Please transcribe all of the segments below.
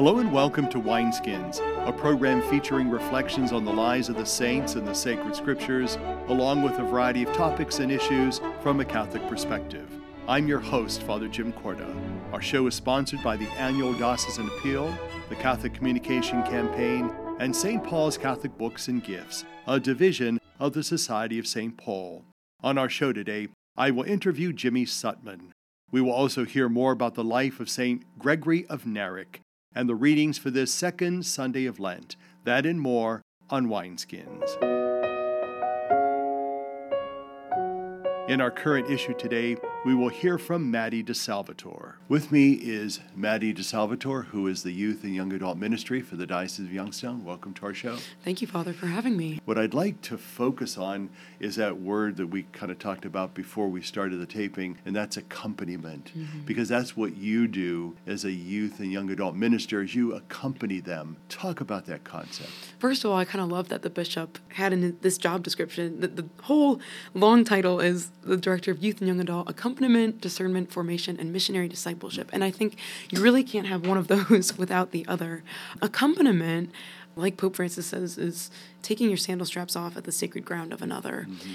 Hello and welcome to Wineskins, a program featuring reflections on the lives of the saints and the sacred scriptures, along with a variety of topics and issues from a Catholic perspective. I'm your host, Father Jim Korda. Our show is sponsored by the annual Diocesan Appeal, the Catholic Communication Campaign, and St. Paul's Catholic Books and Gifts, a division of the Society of St. Paul. On our show today, I will interview Jimmy Sutman. We will also hear more about the life of St. Gregory of Narek and the readings for this second Sunday of Lent. That and more on Wineskins. In our current issue today, we will hear from Maddie Disalvatore. With me is Maddie Disalvatore, who is the Youth and Young Adult Ministry for the Diocese of Youngstown. Welcome to our show. Thank you, Father, for having me. What I'd like to focus on is that word that we kind of talked about before we started the taping, and that's accompaniment. Mm-hmm. Because that's what you do as a youth and young adult minister, is you accompany them. Talk about that concept. First of all, I kind of love that the bishop had in this job description that the whole long title is the director of youth and young adult accompaniment, discernment, formation, and missionary discipleship. And I think you really can't have one of those without the other. Accompaniment, like Pope Francis says, is taking your sandal straps off at the sacred ground of another. Mm-hmm.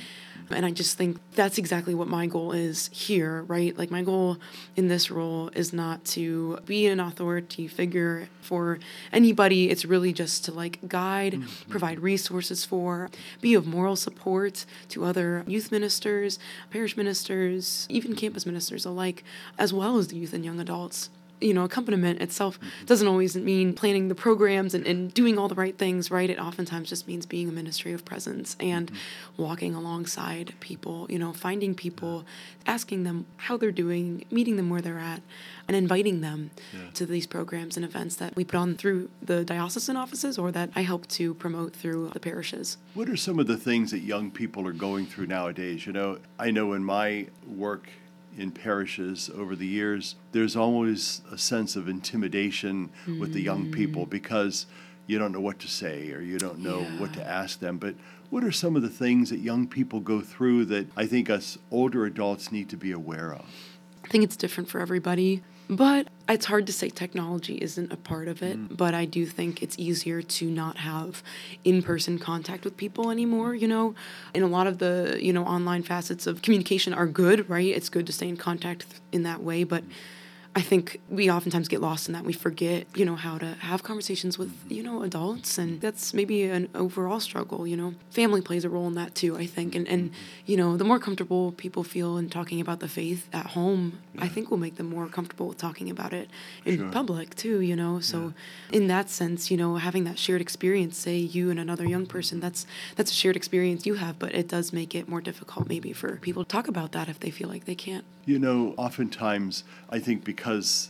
And I just think that's exactly what my goal is here, right? Like, my goal in this role is not to be an authority figure for anybody. It's really just to like guide, mm-hmm. provide resources for, be of moral support to other youth ministers, parish ministers, even campus ministers alike, as well as the youth and young adults you know, accompaniment itself doesn't always mean planning the programs and, and doing all the right things, right? It oftentimes just means being a ministry of presence and mm-hmm. walking alongside people, you know, finding people, asking them how they're doing, meeting them where they're at, and inviting them yeah. to these programs and events that we put on through the diocesan offices or that I help to promote through the parishes. What are some of the things that young people are going through nowadays? You know, I know in my work in parishes over the years, there's always a sense of intimidation mm. with the young people mm. because you don't know what to say or you don't know yeah. what to ask them. But what are some of the things that young people go through that I think us older adults need to be aware of? I think it's different for everybody. But it's hard to say technology isn't a part of it, mm. but I do think it's easier to not have in-person contact with people anymore, you know. And a lot of the, you know, online facets of communication are good, right? It's good to stay in contact in that way, but mm I think we oftentimes get lost in that. We forget, you know, how to have conversations with, you know, adults. And that's maybe an overall struggle, you know. Family plays a role in that too, I think. And, and you know, the more comfortable people feel in talking about the faith at home, yeah. I think will make them more comfortable with talking about it in sure. public too, you know. So yeah. in that sense, you know, having that shared experience, say you and another young person, that's that's a shared experience you have, but it does make it more difficult maybe for people to talk about that if they feel like they can't. You know, oftentimes I think because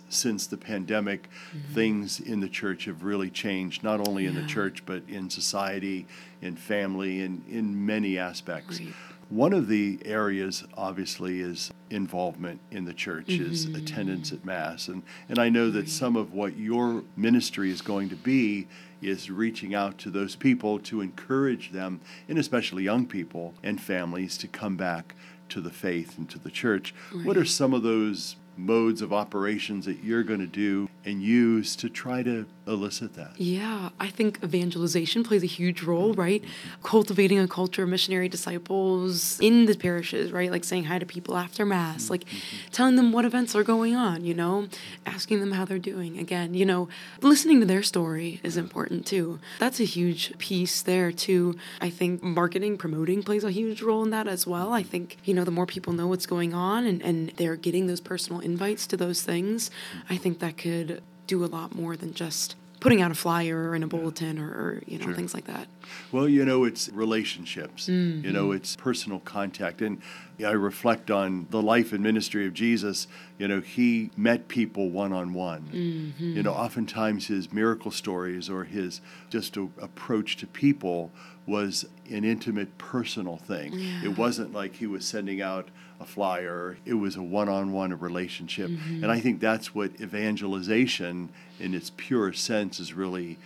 since the pandemic, mm-hmm. things in the church have really changed, not only yeah. in the church, but in society, in family, and in many aspects. Right. One of the areas, obviously, is involvement in the church, mm-hmm. is attendance at Mass. And, and I know that right. some of what your ministry is going to be is reaching out to those people to encourage them, and especially young people and families, to come back to the faith and to the church. Right. What are some of those modes of operations that you're going to do and use to try to elicit that? Yeah, I think evangelization plays a huge role, right? Cultivating a culture of missionary disciples in the parishes, right? Like saying hi to people after Mass, like mm-hmm. telling them what events are going on, you know, asking them how they're doing. Again, you know, listening to their story is important too. That's a huge piece there too. I think marketing, promoting plays a huge role in that as well. I think, you know, the more people know what's going on and, and they're getting those personal invites to those things, I think that could do a lot more than just putting out a flyer or in a bulletin or, or you know sure. things like that well you know it's relationships mm-hmm. you know it's personal contact and i reflect on the life and ministry of jesus you know he met people one-on-one mm-hmm. you know oftentimes his miracle stories or his just a, approach to people was an intimate personal thing yeah. it wasn't like he was sending out a flyer. It was a one on one relationship. Mm-hmm. And I think that's what evangelization, in its pure sense, is really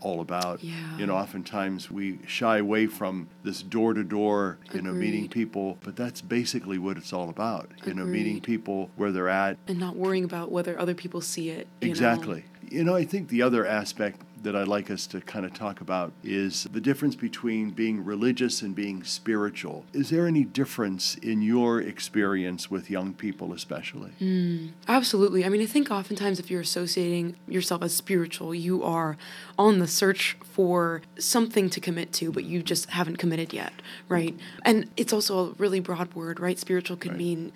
all about. Yeah. You know, oftentimes we shy away from this door to door, you know, meeting people, but that's basically what it's all about. You Agreed. know, meeting people where they're at and not worrying about whether other people see it. exactly. Know? You know, I think the other aspect that I'd like us to kind of talk about is the difference between being religious and being spiritual. Is there any difference in your experience with young people, especially? Mm, absolutely. I mean, I think oftentimes if you're associating yourself as spiritual, you are on the search for something to commit to, but you just haven't committed yet, right? And it's also a really broad word, right? Spiritual can right. mean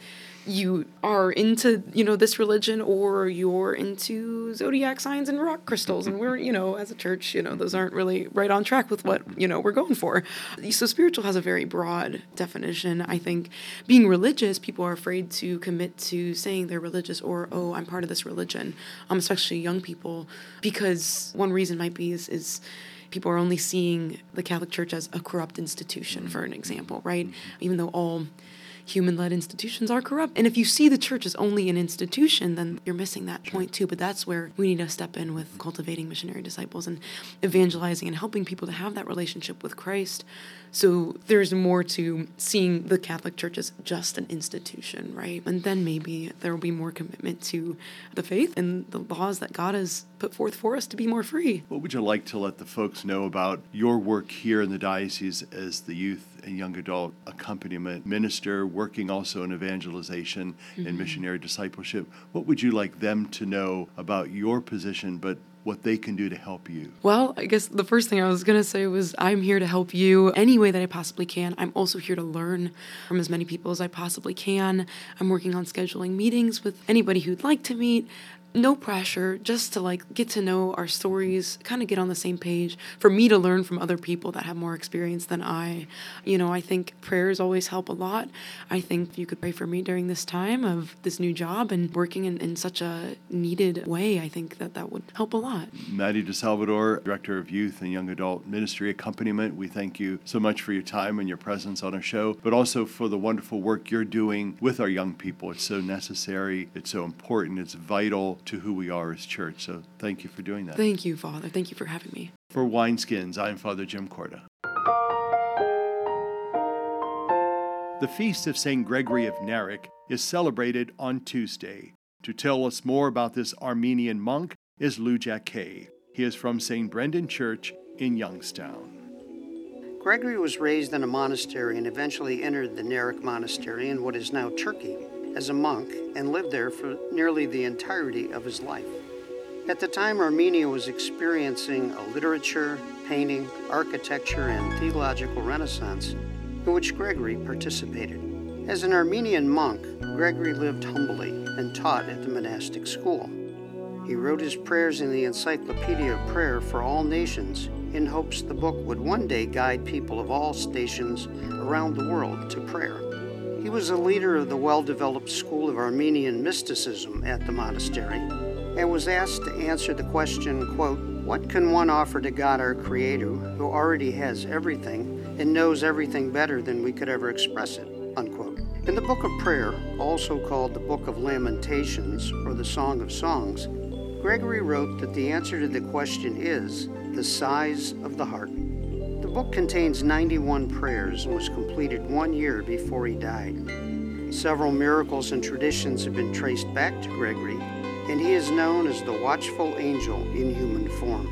you are into you know this religion or you're into zodiac signs and rock crystals. And we're you know as a church you know those aren't really right on track with what you know we're going for. So spiritual has a very broad definition. I think being religious people are afraid to commit to saying they're religious or oh i'm part of this religion um, especially young people because one reason might be is, is people are only seeing the catholic church as a corrupt institution for an example right? Even though all human led institutions are corrupt. And if you see the church as only an institution, then you're missing that point too. But that's where we need to step in with cultivating missionary disciples and evangelizing and helping people to have that relationship with Christ. So there's more to seeing the Catholic Church as just an institution, right? And then maybe there will be more commitment to the faith and the laws that God has put forth for us to be more free. What would you like to let the folks know about your work here in the diocese as the youth and young adult accompaniment minister, working also in evangelization mm-hmm. and missionary discipleship? What would you like them to know about your position, but what they can do to help you? Well, I guess the first thing I was going to say was I'm here to help you any way that I possibly can. I'm also here to learn from as many people as I possibly can. I'm working on scheduling meetings with anybody who'd like to meet no pressure, just to like get to know our stories, kind of get on the same page. For me to learn from other people that have more experience than I. You know, I think prayers always help a lot. I think you could pray for me during this time of this new job and working in, in such a needed way, I think that that would help a lot. Maddie Disalvatore, Director of Youth and Young Adult Ministry Accompaniment, we thank you so much for your time and your presence on our show, but also for the wonderful work you're doing with our young people. It's so necessary, it's so important, it's vital to who we are as church. So thank you for doing that. Thank you, Father. Thank you for having me. For Wineskins, I'm Father Jim Korda. The feast of St. Gregory of Narek is celebrated on Tuesday. To tell us more about this Armenian monk is Lou Jacquet. He is from St. Brendan Church in Youngstown. Gregory was raised in a monastery and eventually entered the Narek Monastery in what is now Turkey as a monk and lived there for nearly the entirety of his life. At the time, Armenia was experiencing a literature, painting, architecture, and theological renaissance in which Gregory participated. As an Armenian monk, Gregory lived humbly and taught at the monastic school. He wrote his prayers in the Encyclopedia of Prayer for All Nations in hopes the book would one day guide people of all stations around the world to prayer. He was a leader of the well developed school of Armenian mysticism at the monastery and was asked to answer the question, quote, What can one offer to God our Creator who already has everything and knows everything better than we could ever express it? Unquote. In the Book of Prayer, also called the Book of Lamentations or the Song of Songs, Gregory wrote that the answer to the question is the size of the heart book contains 91 prayers and was completed one year before he died. Several miracles and traditions have been traced back to Gregory, and he is known as the watchful angel in human form.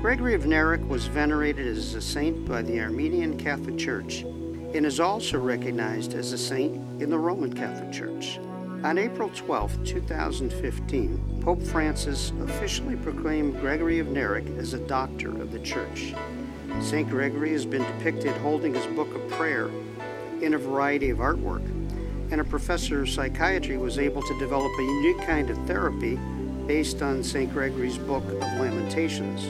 Gregory of Narek was venerated as a saint by the Armenian Catholic Church and is also recognized as a saint in the Roman Catholic Church. On April 12, 2015, Pope Francis officially proclaimed Gregory of Narek as a doctor of the Church. St. Gregory has been depicted holding his book of prayer in a variety of artwork, and a professor of psychiatry was able to develop a unique kind of therapy based on St. Gregory's Book of Lamentations.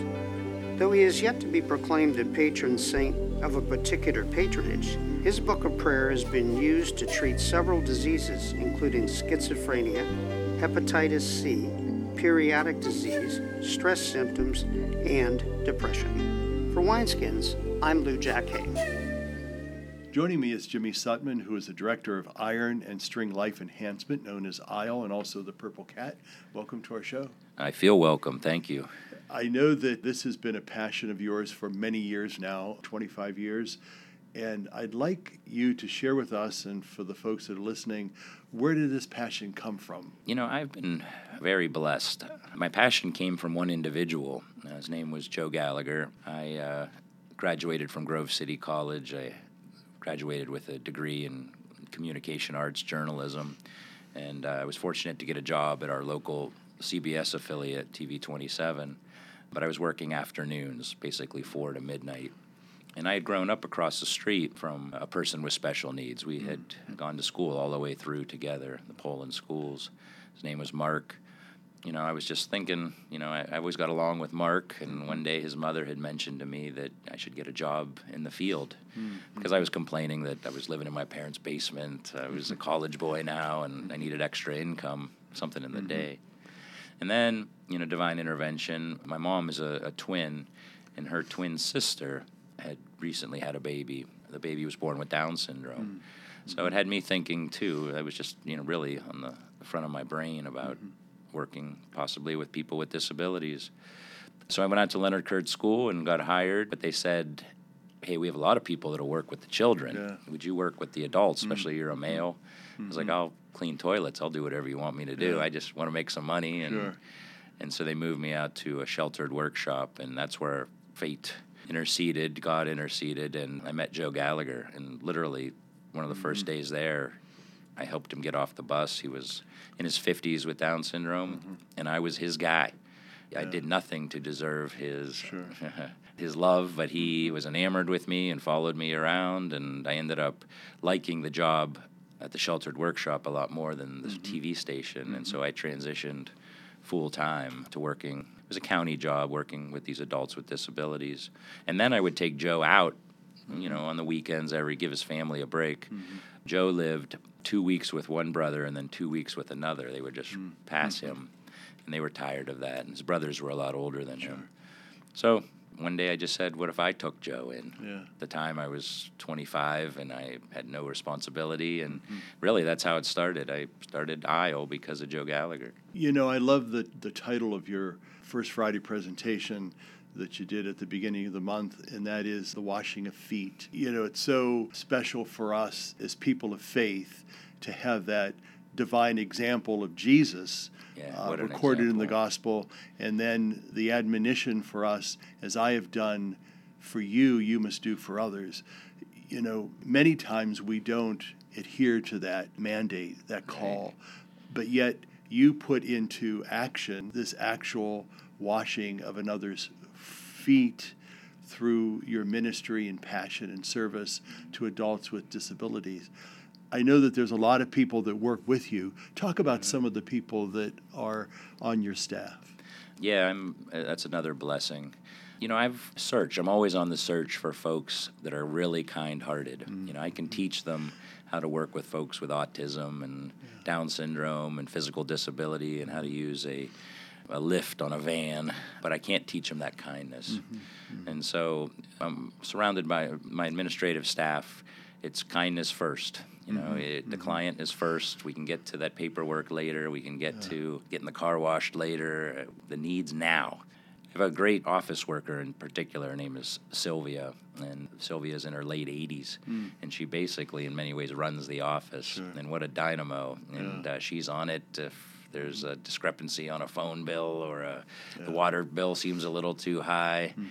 Though he is yet to be proclaimed a patron saint of a particular patronage, his book of prayer has been used to treat several diseases, including schizophrenia, hepatitis C, periodic disease, stress symptoms, and depression. For Wineskins, I'm Lou Jacquet. Joining me is Jimmy Sutman, who is the director of Iron and String Life Enhancement, known as ISLE, and also the Purple Cat. Welcome to our show. I feel welcome. Thank you. I know that this has been a passion of yours for many years now 25 years. And I'd like you to share with us and for the folks that are listening, where did this passion come from? You know, I've been very blessed. My passion came from one individual. His name was Joe Gallagher. I uh, graduated from Grove City College. I graduated with a degree in communication arts journalism. And uh, I was fortunate to get a job at our local CBS affiliate, TV 27. But I was working afternoons, basically 4 to midnight. And I had grown up across the street from a person with special needs. We had gone to school all the way through together, the Poland schools. His name was Mark. You know, I was just thinking, you know, I, I always got along with Mark, and one day his mother had mentioned to me that I should get a job in the field mm-hmm. because I was complaining that I was living in my parents' basement. I was a college boy now, and I needed extra income, something in the mm-hmm. day. And then, you know, divine intervention. My mom is a, a twin, and her twin sister had recently had a baby. The baby was born with Down syndrome. Mm. So it had me thinking too. I was just, you know, really on the front of my brain about mm-hmm. working possibly with people with disabilities. So I went out to Leonard Kirtz School and got hired, but they said, hey, we have a lot of people that'll work with the children. Yeah. Would you work with the adults, mm-hmm. especially mm-hmm. you're a male? Mm-hmm. I was like, mm-hmm. I'll clean toilets. I'll do whatever you want me to do. Yeah. I just want to make some money. And, sure. and so they moved me out to a sheltered workshop, and that's where fate interceded, God interceded, and I met Joe Gallagher. And literally, one of the mm-hmm. first days there, I helped him get off the bus. He was in his 50s with Down syndrome, mm-hmm. and I was his guy. Yeah. I did nothing to deserve his sure. his love, but he was enamored with me and followed me around, and I ended up liking the job at the sheltered workshop a lot more than the mm-hmm. TV station, mm-hmm. and so I transitioned full time to working It was a county job working with these adults with disabilities. And then I would take Joe out, you know, on the weekends, every give his family a break. Mm-hmm. Joe lived two weeks with one brother and then two weeks with another. They would just mm-hmm. pass him, and they were tired of that. And his brothers were a lot older than sure. him. So one day I just said, "What if I took Joe in?" Yeah. At the time I was 25 and I had no responsibility, and mm-hmm. really that's how it started. I started IO because of Joe Gallagher. You know, I love the the title of your First Friday presentation that you did at the beginning of the month, and that is the washing of feet. You know, it's so special for us as people of faith to have that divine example of Jesus yeah, uh, recorded in the gospel, and then the admonition for us, as I have done for you, you must do for others. You know, many times we don't adhere to that mandate, that call, right. but yet you put into action this actual washing of another's feet through your ministry and passion and service to adults with disabilities. I know that there's a lot of people that work with you. Talk about some of the people that are on your staff. Yeah, I'm, uh, that's another blessing. You know, I've searched. I'm always on the search for folks that are really kind-hearted. Mm-hmm. You know, I can teach them how to work with folks with autism and yeah. Down syndrome and physical disability and how to use a, a lift on a van, but I can't teach them that kindness. Mm-hmm. Mm-hmm. And so I'm surrounded by my administrative staff. It's kindness first. You know, mm-hmm. it, the mm-hmm. client is first. We can get to that paperwork later. We can get yeah. to getting the car washed later. The needs now. I have a great office worker in particular. Her name is Sylvia, and Sylvia is in her late 80s, mm. and she basically, in many ways, runs the office. Sure. And what a dynamo! And yeah. uh, she's on it. If there's a discrepancy on a phone bill or a, yeah. the water bill seems a little too high, mm-hmm.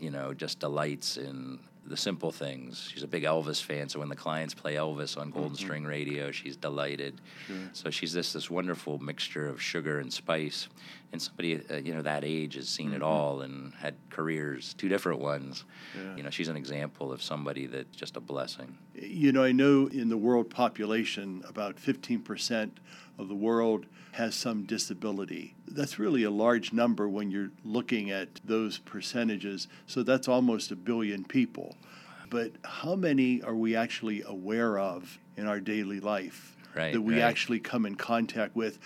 you know, just delights in the simple things. She's a big Elvis fan, so when the clients play Elvis on Golden mm-hmm. String Radio, she's delighted. Sure. So she's this this wonderful mixture of sugar and spice. And somebody uh, you know that age has seen mm-hmm. it all and had careers, two different ones. Yeah. You know, she's an example of somebody that's just a blessing. You know, I know in the world population, about 15% of the world has some disability. That's really a large number when you're looking at those percentages. So that's almost a billion people. But how many are we actually aware of in our daily life right, that we right. actually come in contact with?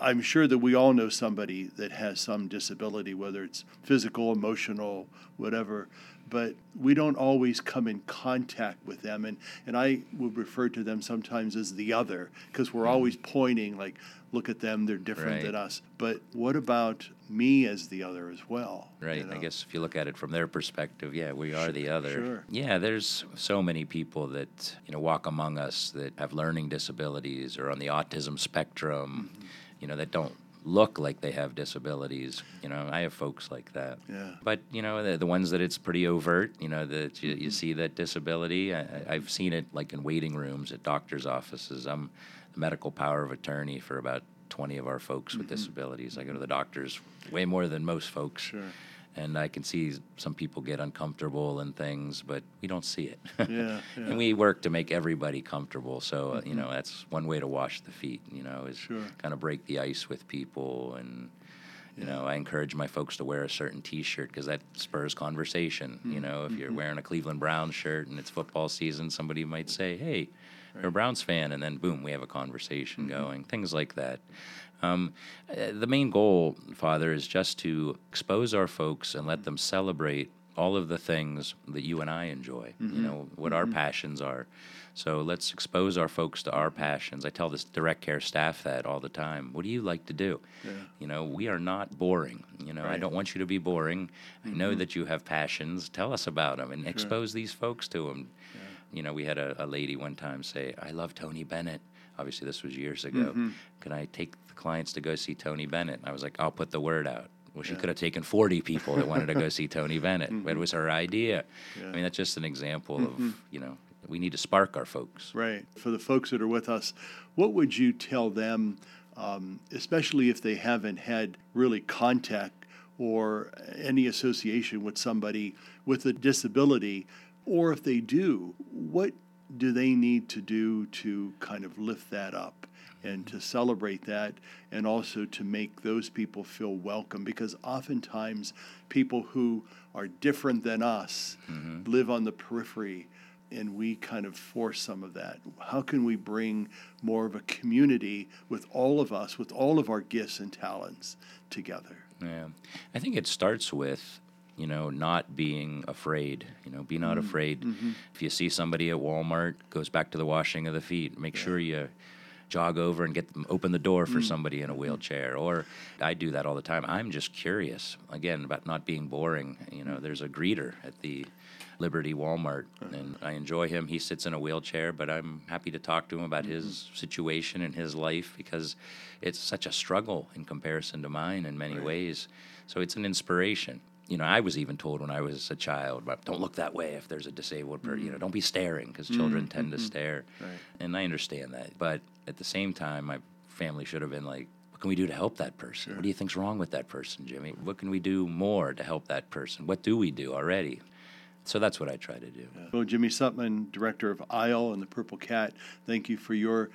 I'm sure that we all know somebody that has some disability, whether it's physical, emotional, whatever, but we don't always come in contact with them. And, and I would refer to them sometimes as the other because we're always pointing, like, look at them, they're different Right. than us. But what about me as the other as well? you Right. I guess if you look at it from their perspective, yeah, we are the other. sure. Yeah, there's so many people that, you know, walk among us that have learning disabilities or on the autism spectrum, Mm-hmm. You know, that don't look like they have disabilities. You know, I have folks like that. Yeah. But, you know, the, the ones that it's pretty overt, you know, that you, Mm-hmm. you see that disability. I, I've seen it like in waiting rooms at doctor's offices. I'm the medical power of attorney for about 20 of our folks with disabilities. I go to the doctors way more than most folks. Mm-hmm. Sure. And I can see some people get uncomfortable and things, but we don't see it. Yeah, yeah. Mm-hmm. and we work to make everybody comfortable. So, uh, you know, that's one way to wash the feet, you know, is Sure. kind of break the ice with people. And, you know, I encourage my folks to wear a certain t shirt because that spurs conversation. You know, if you're wearing a Cleveland Browns shirt and it's football season, somebody might say, hey, you're a Browns fan. And then, boom, we have a conversation going, things like that. Um, uh, the main goal, Father, is just to expose our folks and let them celebrate all of the things that you and I enjoy, you know, what our passions are. So let's expose our folks to our passions. I tell this direct care staff that all the time. What do you like to do? You know, we are not boring. You know, I don't want you to be boring. I know that you have passions. Tell us about them and expose these folks to them. You know, we had a, a lady one time say, I love Tony Bennett. Obviously, this was years ago. Mm-hmm. Can I take the clients to go see Tony Bennett? I was like, I'll put the word out. Well, she could have taken 40 people that wanted to go see Tony Bennett, but it was her idea. I mean, that's just an example of, you know, we need to spark our folks. Right. For the folks that are with us, what would you tell them, um, especially if they haven't had really contact or any association with somebody with a disability, or if they do, what do they need to do to kind of lift that up? And to celebrate that, and also to make those people feel welcome, because oftentimes people who are different than us mm-hmm. live on the periphery and we kind of force some of that. How can we bring more of a community with all of us, with all of our gifts and talents together? Yeah. I think it starts with, you know, not being afraid. You know, be not mm-hmm. afraid. Mm-hmm. If you see somebody at Walmart, goes back to the washing of the feet. Make sure you jog over and get them open the door for mm. somebody in a wheelchair. Or i do that all the time. I'm just curious again about not being boring. You know there's a greeter at the liberty walmart and i enjoy him. He sits in a wheelchair but i'm happy to talk to him about his mm-hmm. situation and his life because it's such a struggle in comparison to mine in many ways. So it's an inspiration you know, I was even told when I was a child, don't look that way if there's a disabled person. You know, mm. don't be staring because children mm, tend to mm-hmm. stare. Right. And I understand that, but at the same time, my family should have been like, "What can we do to help that person? What do you think's wrong with that person, Jimmy? What can we do more to help that person? What do we do already?" So that's what I try to do. Well, Jimmy Sutman, director of Isle and the Purple Cat, thank you for your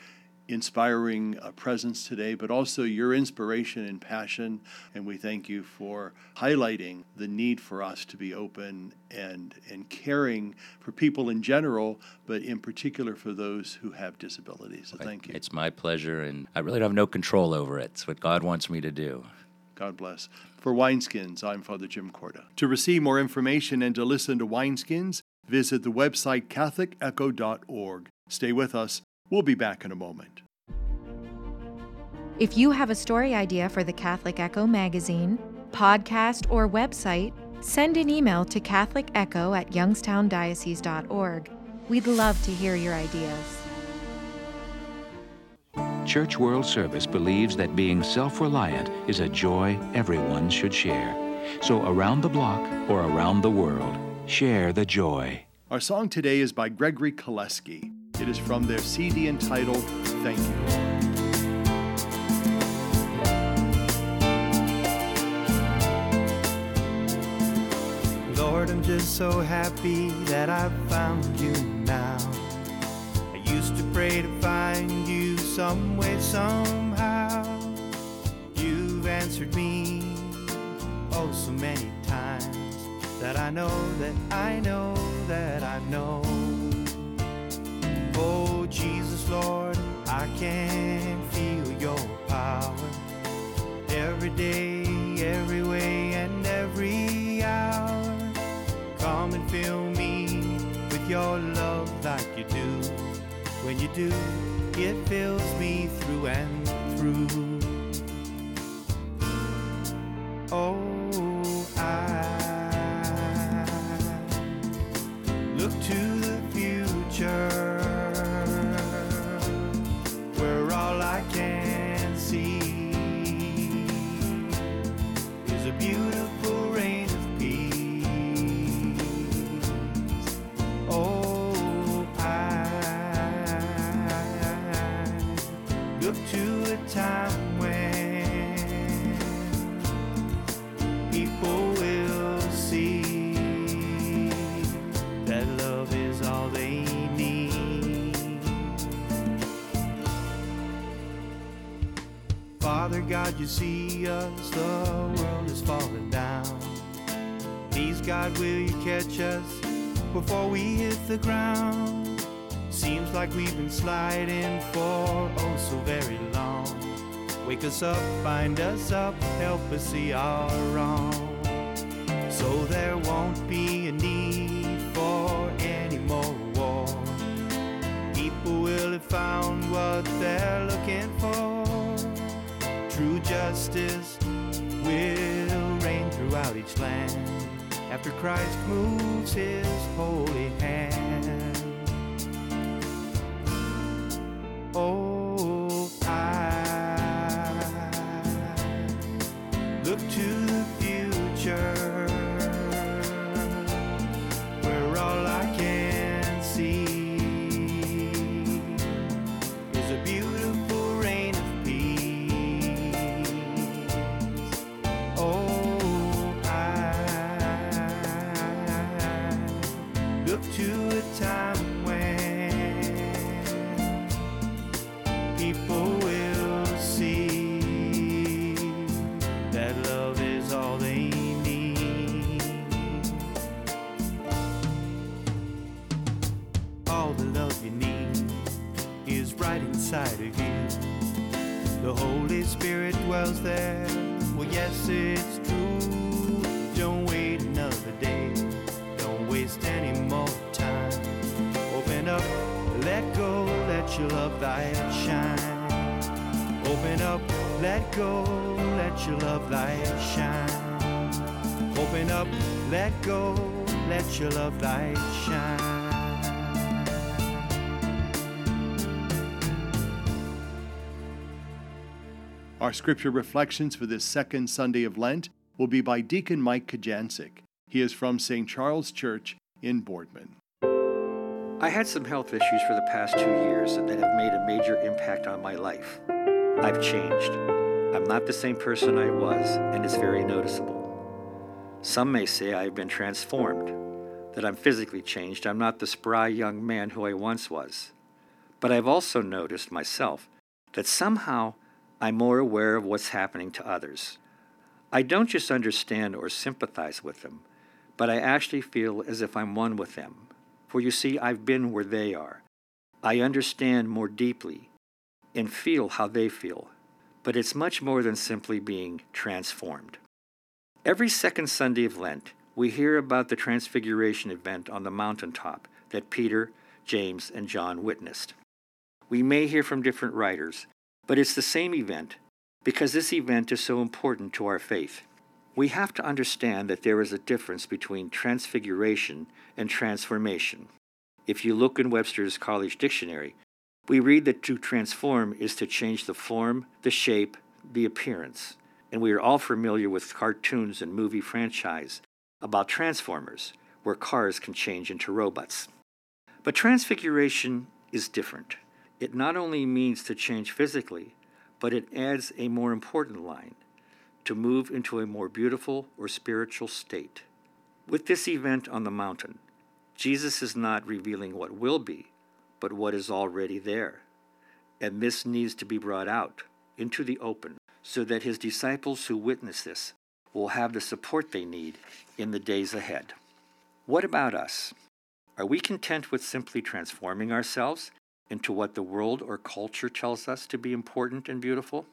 inspiring uh, presence today, but also your inspiration and passion. And we thank you for highlighting the need for us to be open and, and caring for people in general, but in particular for those who have disabilities. So thank you. It's my pleasure, and I really don't have no control over it. It's what God wants me to do. God bless. For Wineskins, I'm Father Jim Korda. To receive more information and to listen to Wineskins, visit the website catholicecho.org. Stay with us. We'll be back in a moment. If you have a story idea for the Catholic Echo magazine, podcast, or website, send an email to catholicecho at youngstowndiocese.org. We'd love to hear your ideas. Church World Service believes that being self reliant is a joy everyone should share. So, around the block or around the world, share the joy. Our song today is by Gregory Koleske. It is from their CD entitled Thank You. Lord, I'm just so happy that I found you now. I used to pray to find you some way, somehow. You've answered me oh so many times that I know that I know that I know. Oh, Jesus, Lord, I can feel your power. every day, every way, and every hour. Come and fill me with your love like you do. When you do, it fills me through and through. God, you see us, the world is falling down. Please, God, will you catch us before we hit the ground? Seems like we've been sliding for oh so very long. Wake us up, bind us up, help us see our wrong. So there won't be a need for any more war. People will have found what they're looking for. Justice will reign throughout each land after Christ moves his holy hand. Light shine. Open up, let go, let your love light shine. Open up, let go, let your love light shine. Our scripture reflections for this second Sunday of Lent will be by Deacon Mike Kocjancic. He is from St. Charles Church in Boardman. I had some health issues for the past two years and that have made a major impact on my life. I've changed. I'm not the same person I was, and it's very noticeable. Some may say I've been transformed, that I'm physically changed. I'm not the spry young man who I once was. But I've also noticed myself that somehow I'm more aware of what's happening to others. I don't just understand or sympathize with them, but I actually feel as if I'm one with them. For you see, I've been where they are. I understand more deeply and feel how they feel. But it's much more than simply being transformed. Every second Sunday of Lent, we hear about the Transfiguration event on the mountaintop that Peter, James, and John witnessed. We may hear from different writers, but it's the same event because this event is so important to our faith. We have to understand that there is a difference between transfiguration and transformation. If you look in Webster's College Dictionary, we read that to transform is to change the form, the shape, the appearance. And we are all familiar with cartoons and movie franchise about transformers, where cars can change into robots. But transfiguration is different. It not only means to change physically, but it adds a more important line to move into a more beautiful or spiritual state. With this event on the mountain, Jesus is not revealing what will be, but what is already there. And this needs to be brought out into the open so that his disciples who witness this will have the support they need in the days ahead. What about us? Are we content with simply transforming ourselves into what the world or culture tells us to be important and beautiful?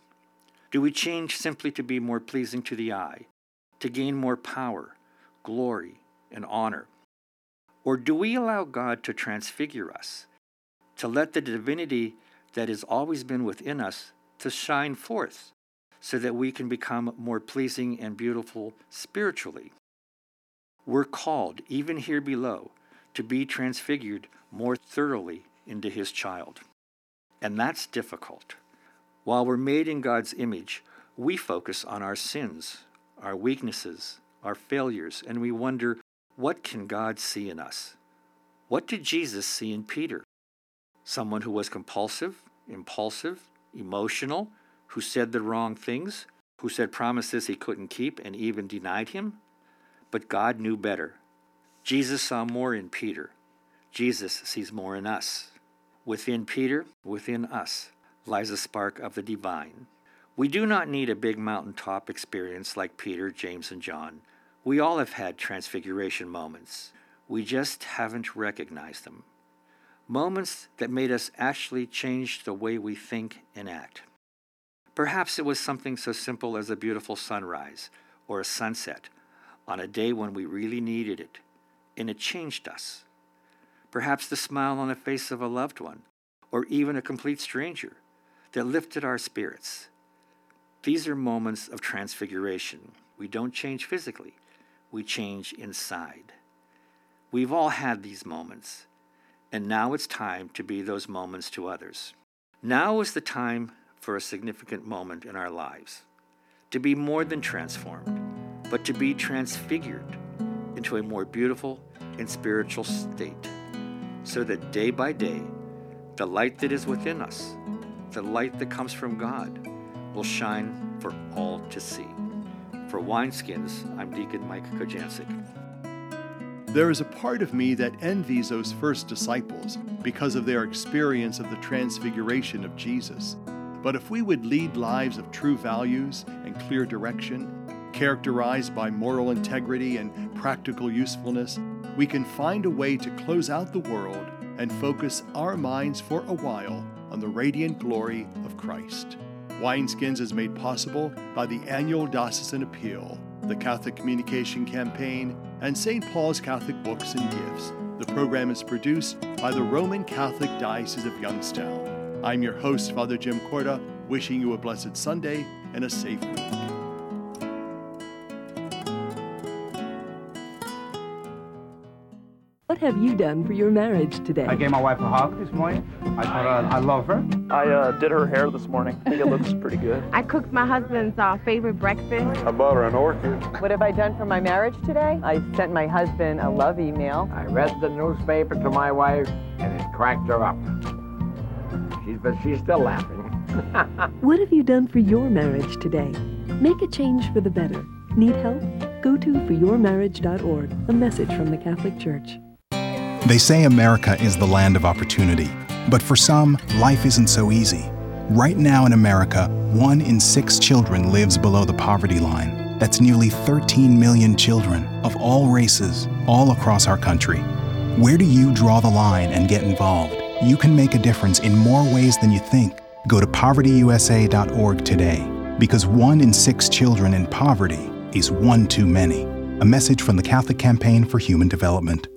Do we change simply to be more pleasing to the eye, to gain more power, glory, and honor? Or do we allow God to transfigure us, to let the divinity that has always been within us to shine forth so that we can become more pleasing and beautiful spiritually? We're called, even here below, to be transfigured more thoroughly into His child. And that's difficult. While we're made in God's image, we focus on our sins, our weaknesses, our failures, and we wonder what can God see in us? What did Jesus see in Peter? Someone who was compulsive, impulsive, emotional, who said the wrong things, who said promises he couldn't keep and even denied him? But God knew better. Jesus saw more in Peter. Jesus sees more in us. Within Peter, within us, lies a spark of the divine. We do not need a big mountaintop experience like Peter, James, and John. We all have had transfiguration moments. We just haven't recognized them. Moments that made us actually change the way we think and act. Perhaps it was something so simple as a beautiful sunrise or a sunset on a day when we really needed it, and it changed us. Perhaps the smile on the face of a loved one, or even a complete stranger, that lifted our spirits. These are moments of transfiguration. We don't change physically, we change inside. We've all had these moments, and now it's time to be those moments to others. Now is the time for a significant moment in our lives to be more than transformed, but to be transfigured into a more beautiful and spiritual state, so that day by day, the light that is within us, the light that comes from God, will shine for all to see. For Wineskins, I'm Deacon Mike Kocjancic. There is a part of me that envies those first disciples because of their experience of the transfiguration of Jesus. But if we would lead lives of true values and clear direction, characterized by moral integrity and practical usefulness, we can find a way to close out the world and focus our minds for a while on the radiant glory of Christ. Wineskins is made possible by the annual Diocesan Appeal, the Catholic Communication Campaign, and St. Paul's Catholic Books and Gifts. The program is produced by the Roman Catholic Diocese of Youngstown. I'm your host, Father Jim Korda, wishing you a blessed Sunday and a safe week. What have you done for your marriage today? I gave my wife a hug this morning. I told her I love her. I uh, did her hair this morning. I think it looks pretty good. I cooked my husband's uh, favorite breakfast. I bought her an orchid. What have I done for my marriage today? I sent my husband a love email. I read the newspaper to my wife, and it cracked her up. She's, but she's still laughing. what have you done for your marriage today? Make a change for the better. Need help? Go to foryourmarriage.org, a message from the Catholic Church. They say America is the land of opportunity, but for some, life isn't so easy. Right now in America, one in six children lives below the poverty line. That's nearly 13 million children of all races, all across our country. Where do you draw the line and get involved? You can make a difference in more ways than you think. Go to povertyusa.org today, because one in six children in poverty is one too many. A message from the Catholic Campaign for Human Development.